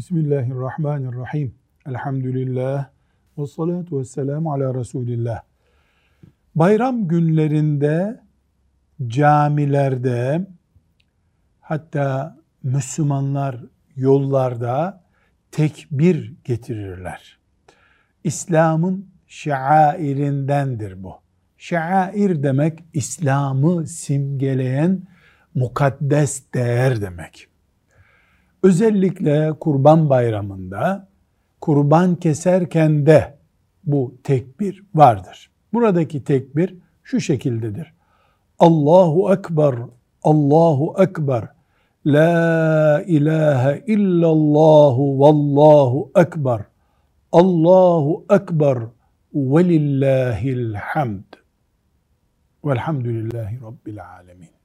Bismillahirrahmanirrahim. Elhamdülillah. Ve salatu ve selamu ala Resulillah. Bayram günlerinde camilerde hatta Müslümanlar yollarda tekbir getirirler. İslam'ın şairindendir bu. Şair demek İslam'ı simgeleyen mukaddes değer demek. Özellikle kurban bayramında kurban keserken de bu tekbir vardır. Buradaki tekbir şu şekildedir. Allahu Ekber, Allahu Ekber, La ilahe illallahu vallahu ekber, Allahu ekber ve lillahil hamd. Velhamdülillahi Rabbil alemin.